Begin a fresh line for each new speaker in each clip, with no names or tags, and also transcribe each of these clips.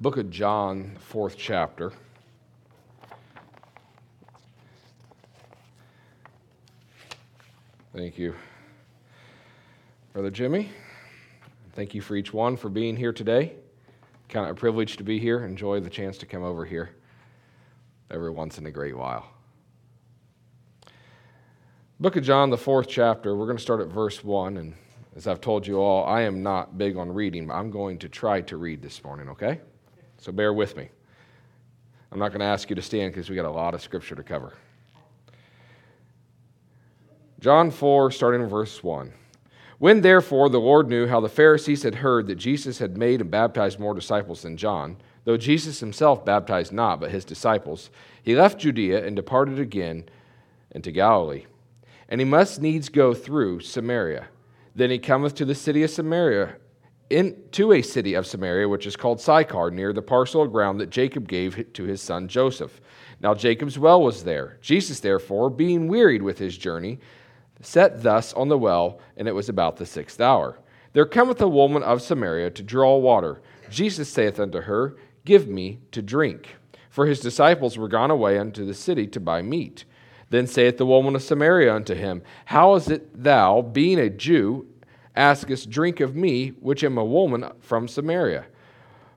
book of John, fourth chapter. Thank you, Brother Jimmy. Thank you for each one for being here today. Kind of a privilege to be here. Enjoy the chance to come over here every once in a great while. Book of John, the fourth chapter, we're going to start at verse 1. And as I've told you all, I am not big on reading, but I'm going to try to read this morning, okay? So bear with me. I'm not going to ask you to stand because we got a lot of scripture to cover. John 4, starting in verse 1. When therefore the Lord knew how the Pharisees had heard that Jesus had made and baptized more disciples than John, though Jesus himself baptized not, but his disciples, he left Judea and departed again into Galilee. And he must needs go through Samaria. Then he cometh to the city of Samaria into a city of Samaria, which is called Sychar, near the parcel of ground that Jacob gave to his son Joseph. Now Jacob's well was there. Jesus, therefore, being wearied with his journey, sat thus on the well, and it was about the sixth hour. There cometh a woman of Samaria to draw water. Jesus saith unto her, Give me to drink. For his disciples were gone away unto the city to buy meat. Then saith the woman of Samaria unto him, How is it thou, being a Jew, askest drink of me, which am a woman from Samaria.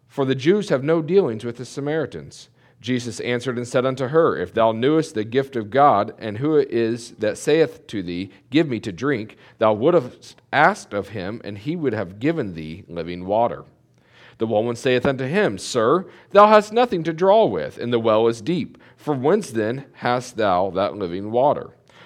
For the Jews have no dealings with the Samaritans. Jesus answered and said unto her, If thou knewest the gift of God, and who it is that saith to thee, Give me to drink, thou would have asked of him, and he would have given thee living water. The woman saith unto him, Sir, thou hast nothing to draw with, and the well is deep. For whence then hast thou that living water?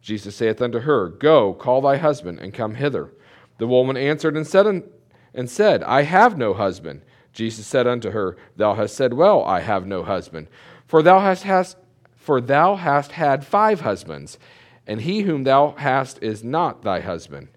Jesus saith unto her, Go, call thy husband, and come hither. The woman answered and said, and said, I have no husband. Jesus said unto her, Thou hast said well, I have no husband. For thou hast, hast, for thou hast had five husbands, and he whom thou hast is not thy husband.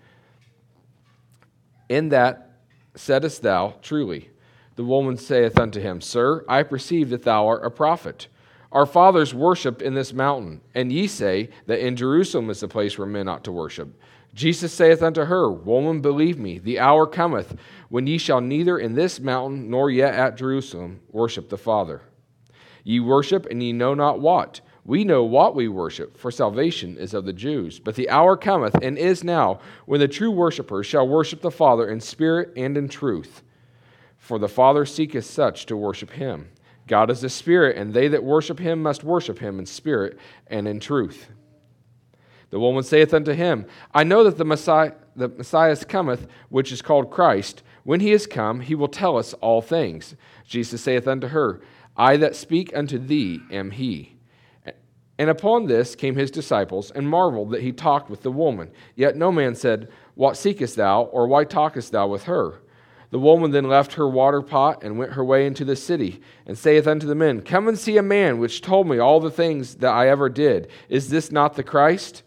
In that saidst thou truly. The woman saith unto him, Sir, I perceive that thou art a prophet. Our fathers worshipped in this mountain, and ye say that in Jerusalem is the place where men ought to worship. Jesus saith unto her, Woman, believe me, the hour cometh when ye shall neither in this mountain nor yet at Jerusalem worship the Father. Ye worship, and ye know not what. We know what we worship, for salvation is of the Jews. But the hour cometh, and is now, when the true worshippers shall worship the Father in spirit and in truth. For the Father seeketh such to worship him. God is a spirit, and they that worship him must worship him in spirit and in truth. The woman saith unto him, I know that the Messiah, the Messiah cometh, which is called Christ. When he is come, he will tell us all things. Jesus saith unto her, I that speak unto thee am he. And upon this came his disciples, and marveled that he talked with the woman. Yet no man said, What seekest thou, or why talkest thou with her? The woman then left her water pot and went her way into the city, and saith unto the men, Come and see a man which told me all the things that I ever did. Is this not the Christ?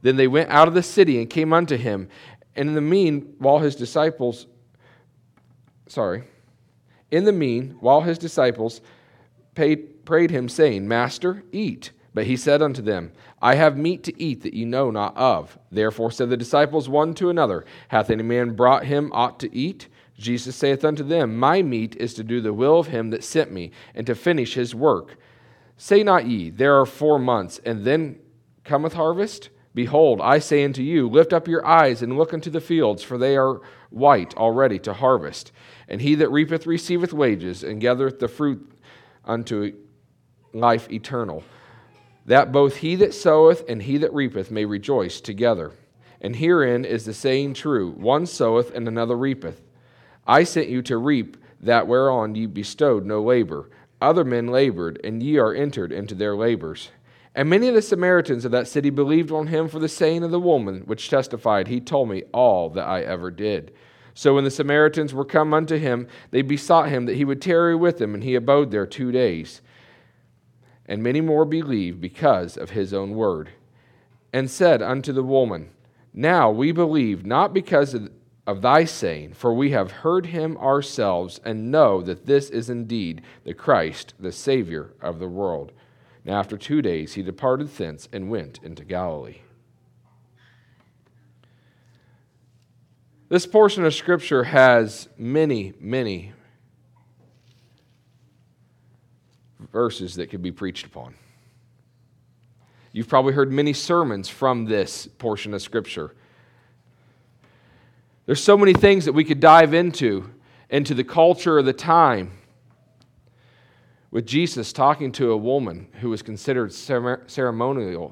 Then they went out of the city and came unto him. And in the mean, while his disciples, sorry, in the mean, while his disciples paid, prayed him, saying, Master, eat. But he said unto them, I have meat to eat that ye know not of. Therefore said the disciples one to another, Hath any man brought him aught to eat? Jesus saith unto them, My meat is to do the will of him that sent me, and to finish his work. Say not ye, There are four months, and then cometh harvest? Behold, I say unto you, Lift up your eyes and look unto the fields, for they are white already to harvest. And he that reapeth receiveth wages, and gathereth the fruit unto life eternal, that both he that soweth and he that reapeth may rejoice together. And herein is the saying true one soweth and another reapeth. I sent you to reap that whereon ye bestowed no labor. Other men labored, and ye are entered into their labors. And many of the Samaritans of that city believed on him for the saying of the woman, which testified, He told me all that I ever did. So when the Samaritans were come unto him, they besought him that he would tarry with them, and he abode there two days. And many more believed because of his own word, and said unto the woman, Now we believe, not because of, of thy saying, for we have heard him ourselves, and know that this is indeed the Christ, the Savior of the world. Now after two days he departed thence and went into Galilee. This portion of Scripture has many, many verses that could be preached upon. You've probably heard many sermons from this portion of Scripture. There's so many things that we could dive into, into the culture of the time. With Jesus talking to a woman who was considered ceremonially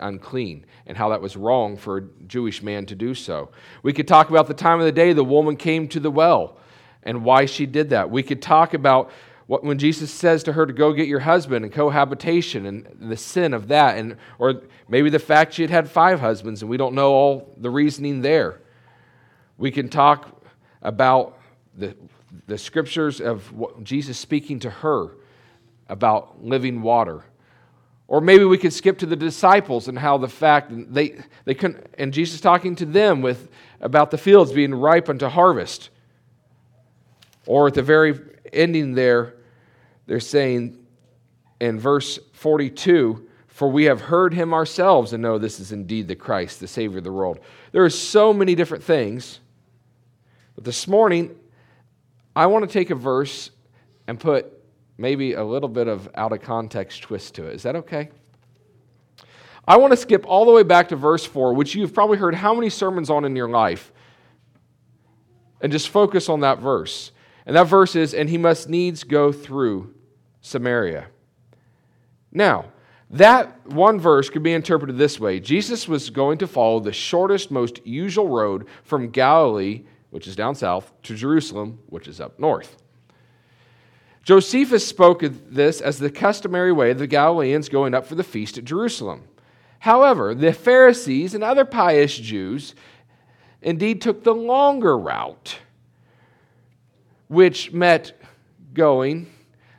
unclean and how that was wrong for a Jewish man to do so. We could talk about the time of the day the woman came to the well and why she did that. We could talk about what, when Jesus says to her to go get your husband and cohabitation and the sin of that, and, or maybe the fact she had had five husbands and we don't know all the reasoning there. We can talk about the, the scriptures of Jesus speaking to her about living water or maybe we could skip to the disciples and how the fact they, they couldn't, and Jesus talking to them with about the fields being ripe unto harvest. Or at the very ending there, they're saying in verse 42, For we have heard him ourselves and know this is indeed the Christ, the Savior of the world. There are so many different things. But this morning, I want to take a verse and put maybe a little bit of out of context twist to it. Is that okay? I want to skip all the way back to verse 4, which you've probably heard how many sermons on in your life, and just focus on that verse. And that verse is, and he must needs go through Samaria. Now, that one verse could be interpreted this way Jesus was going to follow the shortest, most usual road from Galilee, which is down south, to Jerusalem, which is up north. Josephus spoke of this as the customary way of the Galileans going up for the feast at Jerusalem. However, the Pharisees and other pious Jews indeed took the longer route, which meant going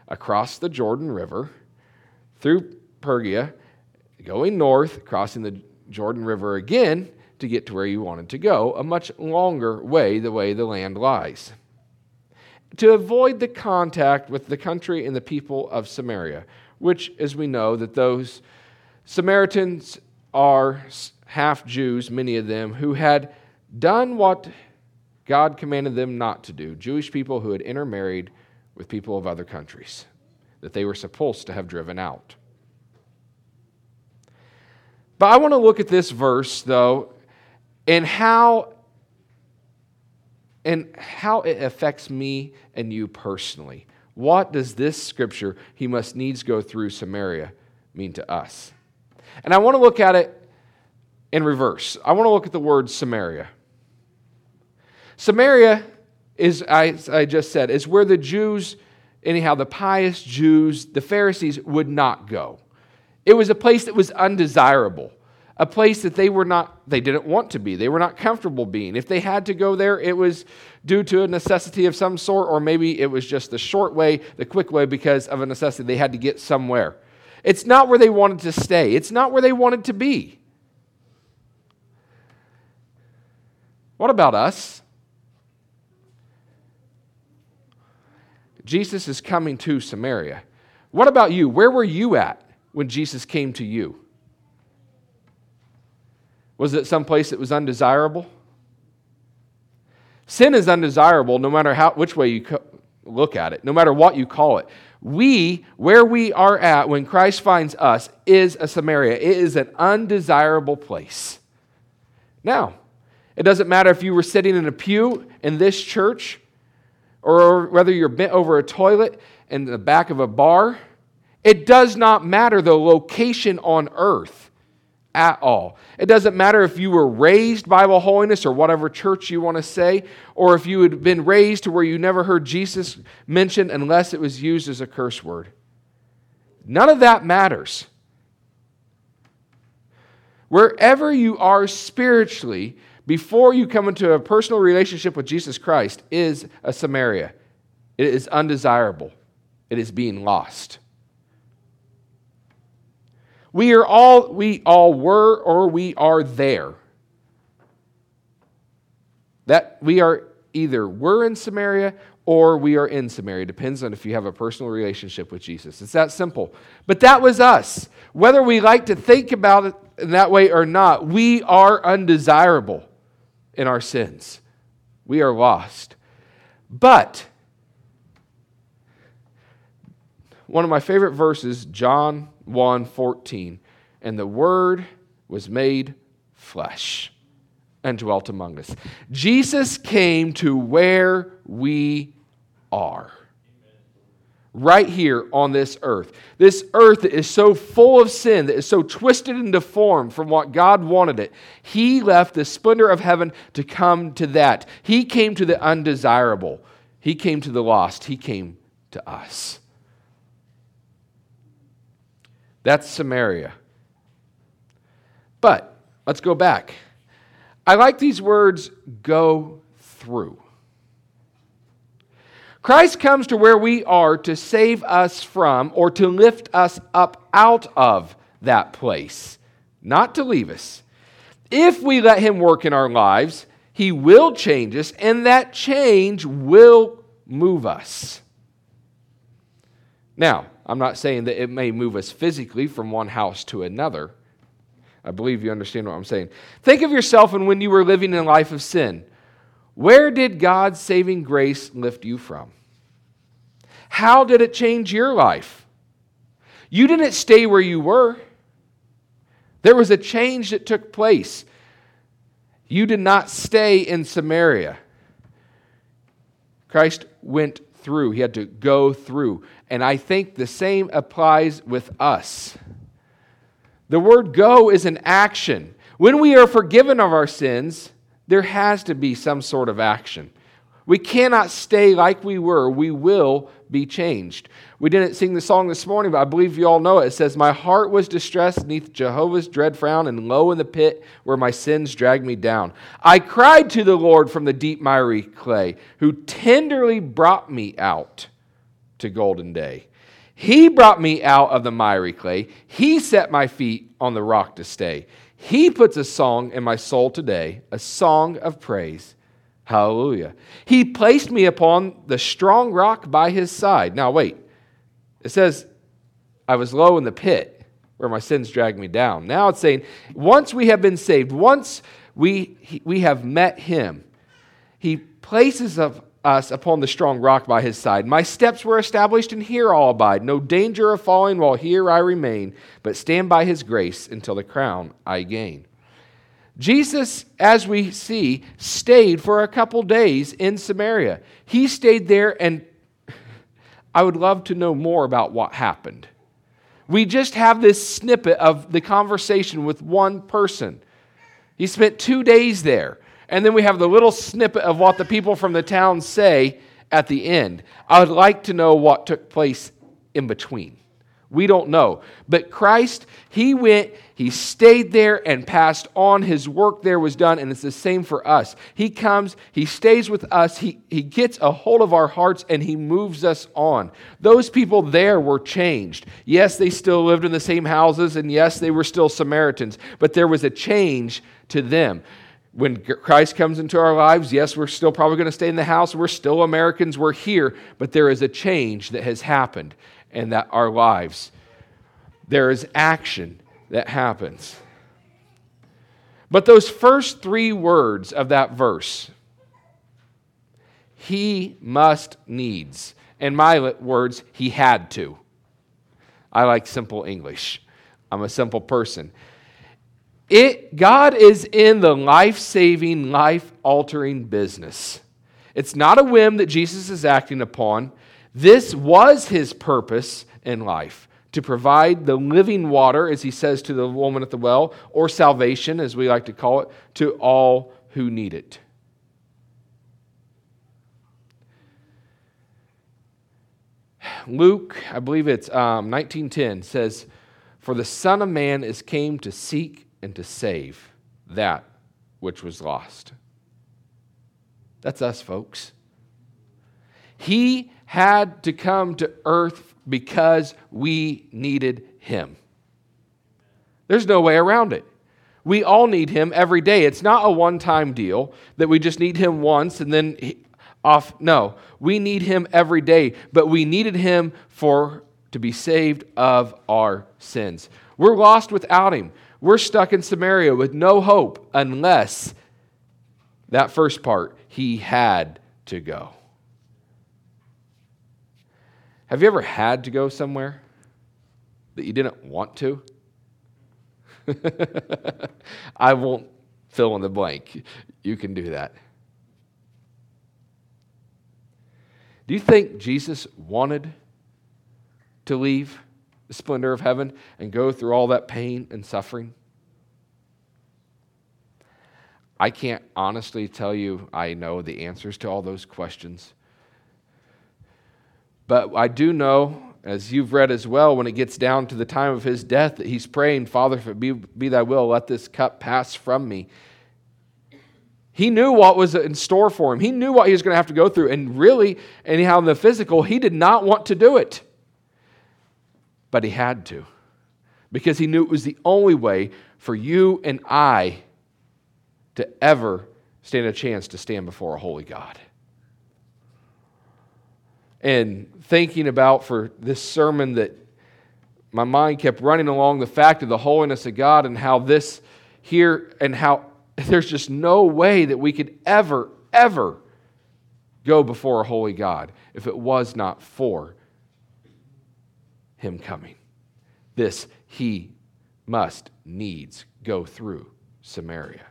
across the Jordan River through Pergia, going north, crossing the Jordan River again to get to where you wanted to go, a much longer way, the way the land lies to avoid the contact with the country and the people of Samaria, which, as we know, that those Samaritans are half Jews, many of them, who had done what God commanded them not to do. Jewish people who had intermarried with people of other countries that they were supposed to have driven out. But I want to look at this verse, though, and how and how it affects me and you personally. What does this scripture, he must needs go through Samaria, mean to us? And I want to look at it in reverse. I want to look at the word Samaria. Samaria is, as I just said, is where the Jews, anyhow, the pious Jews, the Pharisees would not go. It was a place that was undesirable a place that they were not they didn't want to be. They were not comfortable being. If they had to go there it was due to a necessity of some sort or maybe it was just the short way the quick way because of a necessity they had to get somewhere. It's not where they wanted to stay. It's not where they wanted to be. What about us? Jesus is coming to samaria. What about you? Where were you at when jesus came to you was it someplace that was undesirable? Sin is undesirable no matter how, which way you look at it, no matter what you call it. We, where we are at when Christ finds us, is a Samaria. It is an undesirable place. Now, it doesn't matter if you were sitting in a pew in this church or whether you're bent over a toilet in the back of a bar. It does not matter the location on earth at all. It doesn't matter if you were raised Bible holiness or whatever church you want to say, or if you had been raised to where you never heard Jesus mentioned unless it was used as a curse word. None of that matters. Wherever you are spiritually, before you come into a personal relationship with Jesus Christ is a Samaria. It is undesirable, it is being lost. We are all we all were or we are there. That we are either we're in Samaria or we are in Samaria. Depends on if you have a personal relationship with Jesus. It's that simple. But that was us. Whether we like to think about it in that way or not, we are undesirable in our sins. We are lost. But one of my favorite verses, John 1 14, and the Word was made flesh and dwelt among us. Jesus came to where we are right here on this earth. This earth that is so full of sin, that is so twisted and deformed from what God wanted it. He left the splendor of heaven to come to that. He came to the undesirable, He came to the lost, He came to us. That's Samaria. But let's go back. I like these words go through. Christ comes to where we are to save us from or to lift us up out of that place, not to leave us. If we let Him work in our lives, He will change us, and that change will move us. Now, I'm not saying that it may move us physically from one house to another. I believe you understand what I'm saying. Think of yourself and when you were living in a life of sin. Where did God's saving grace lift you from? How did it change your life? You didn't stay where you were. There was a change that took place. You did not stay in Samaria. Christ went through, he had to go through. And I think the same applies with us. The word go is an action. When we are forgiven of our sins, there has to be some sort of action. We cannot stay like we were. We will be changed. We didn't sing the song this morning, but I believe you all know it. It says, My heart was distressed neath Jehovah's dread frown, and low in the pit where my sins dragged me down. I cried to the Lord from the deep miry clay, who tenderly brought me out to golden day. He brought me out of the miry clay. He set my feet on the rock to stay. He puts a song in my soul today, a song of praise. Hallelujah. He placed me upon the strong rock by his side. Now, wait. It says, I was low in the pit where my sins dragged me down. Now it's saying, once we have been saved, once we, we have met him, he places us upon the strong rock by his side. My steps were established, and here I'll abide. No danger of falling while here I remain, but stand by his grace until the crown I gain. Jesus, as we see, stayed for a couple days in Samaria. He stayed there, and I would love to know more about what happened. We just have this snippet of the conversation with one person. He spent two days there. And then we have the little snippet of what the people from the town say at the end. I would like to know what took place in between. We don't know. But Christ, He went, He stayed there and passed on. His work there was done, and it's the same for us. He comes, He stays with us, He, he gets a hold of our hearts, and He moves us on. Those people there were changed. Yes, they still lived in the same houses, and yes, they were still Samaritans, but there was a change to them when Christ comes into our lives, yes, we're still probably going to stay in the house. We're still Americans. We're here. But there is a change that has happened in that our lives. There is action that happens. But those first three words of that verse, he must needs. In my words, he had to. I like simple English. I'm a simple person. It, God is in the life saving, life altering business. It's not a whim that Jesus is acting upon. This was his purpose in life to provide the living water, as he says to the woman at the well, or salvation, as we like to call it, to all who need it. Luke, I believe it's um, 1910, says, For the Son of Man is came to seek and to save that which was lost. That's us, folks. He had to come to earth because we needed him. There's no way around it. We all need him every day. It's not a one time deal that we just need him once and then off. No, we need him every day, but we needed him for to be saved of our sins. We're lost without him. We're stuck in Samaria with no hope unless that first part, he had to go. Have you ever had to go somewhere that you didn't want to? I won't fill in the blank. You can do that. Do you think Jesus wanted to leave the splendor of heaven and go through all that pain and suffering? I can't honestly tell you I know the answers to all those questions. But I do know, as you've read as well, when it gets down to the time of his death, that he's praying, Father, if it be, be thy will, let this cup pass from me. He knew what was in store for him. He knew what he was going to have to go through. And really, anyhow, in the physical, he did not want to do it. But he had to because he knew it was the only way for you and I to ever stand a chance to stand before a holy God and thinking about for this sermon that my mind kept running along the fact of the holiness of God and how this here and how there's just no way that we could ever, ever go before a holy God if it was not for Him coming. This He must needs go through Samaria.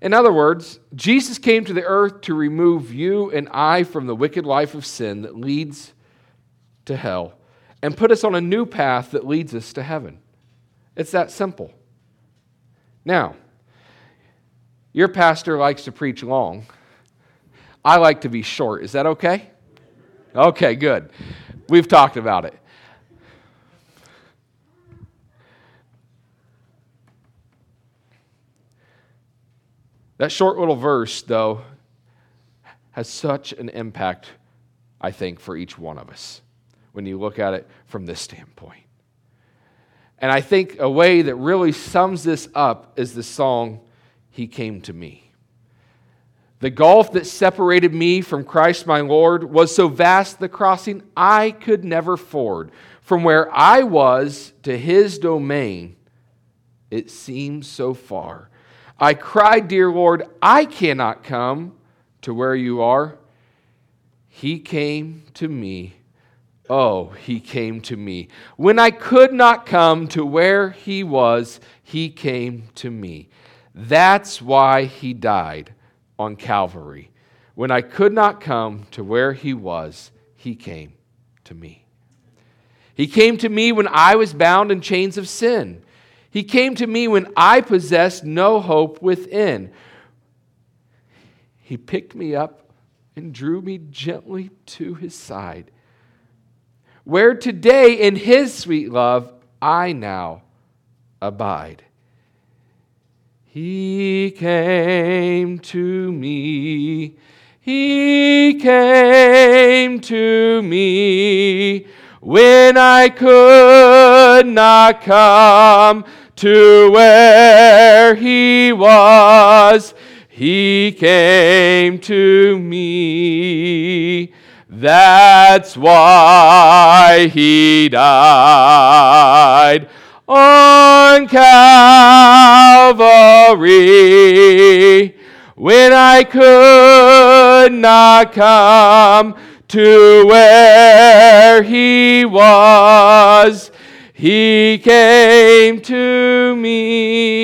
In other words, Jesus came to the earth to remove you and I from the wicked life of sin that leads to hell and put us on a new path that leads us to heaven. It's that simple. Now, your pastor likes to preach long. I like to be short. Is that okay? Okay, good. We've talked about it. That short little verse, though, has such an impact, I think, for each one of us when you look at it from this standpoint. And I think a way that really sums this up is the song, He Came to Me. The gulf that separated me from Christ my Lord was so vast the crossing I could never ford. From where I was to his domain, it seemed so far. I cried, Dear Lord, I cannot come to where you are. He came to me. Oh, he came to me. When I could not come to where he was, he came to me. That's why he died on Calvary. When I could not come to where he was, he came to me. He came to me when I was bound in chains of sin. He came to me when I possessed no hope within. He picked me up and drew me gently to his side, where today in his sweet love I now abide. He came to me. He came to me when I could not come to where he was. He came to me. That's why he died on Calvary when I could not come to where he was. He came to me.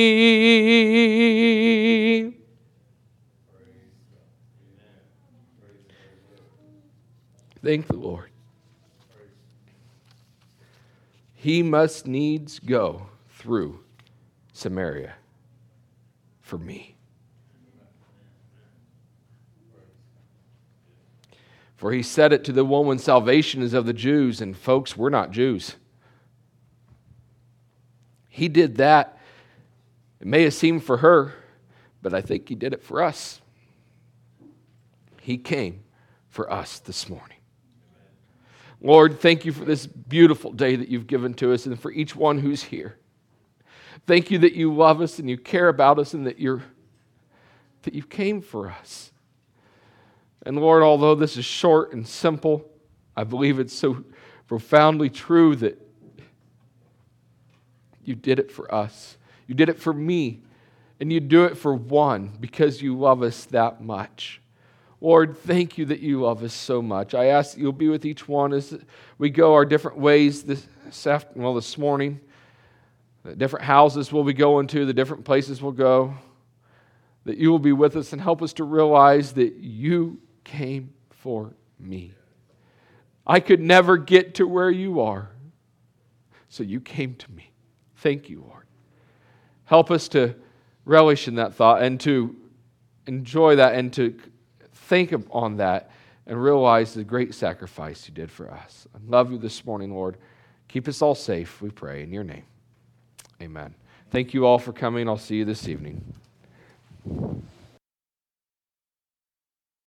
Thank the Lord. He must needs go through Samaria for me. For he said it to the woman, Salvation is of the Jews. And folks, we're not Jews. He did that It may have seemed for her, but I think He did it for us. He came for us this morning. Lord, thank you for this beautiful day that you've given to us and for each one who's here. Thank you that you love us and you care about us and that you're that you came for us. And Lord, although this is short and simple, I believe it's so profoundly true that you did it for us. You did it for me. And you do it for one because you love us that much. Lord, thank you that you love us so much. I ask that you'll be with each one as we go our different ways this, afternoon, well, this morning. The different houses we'll be going to, the different places we'll go. That you will be with us and help us to realize that you came for me. I could never get to where you are, so you came to me. Thank you, Lord. Help us to relish in that thought and to enjoy that and to think on that and realize the great sacrifice you did for us. I love you this morning, Lord. Keep us all safe, we pray, in your name. Amen. Thank you all for coming. I'll see you this evening.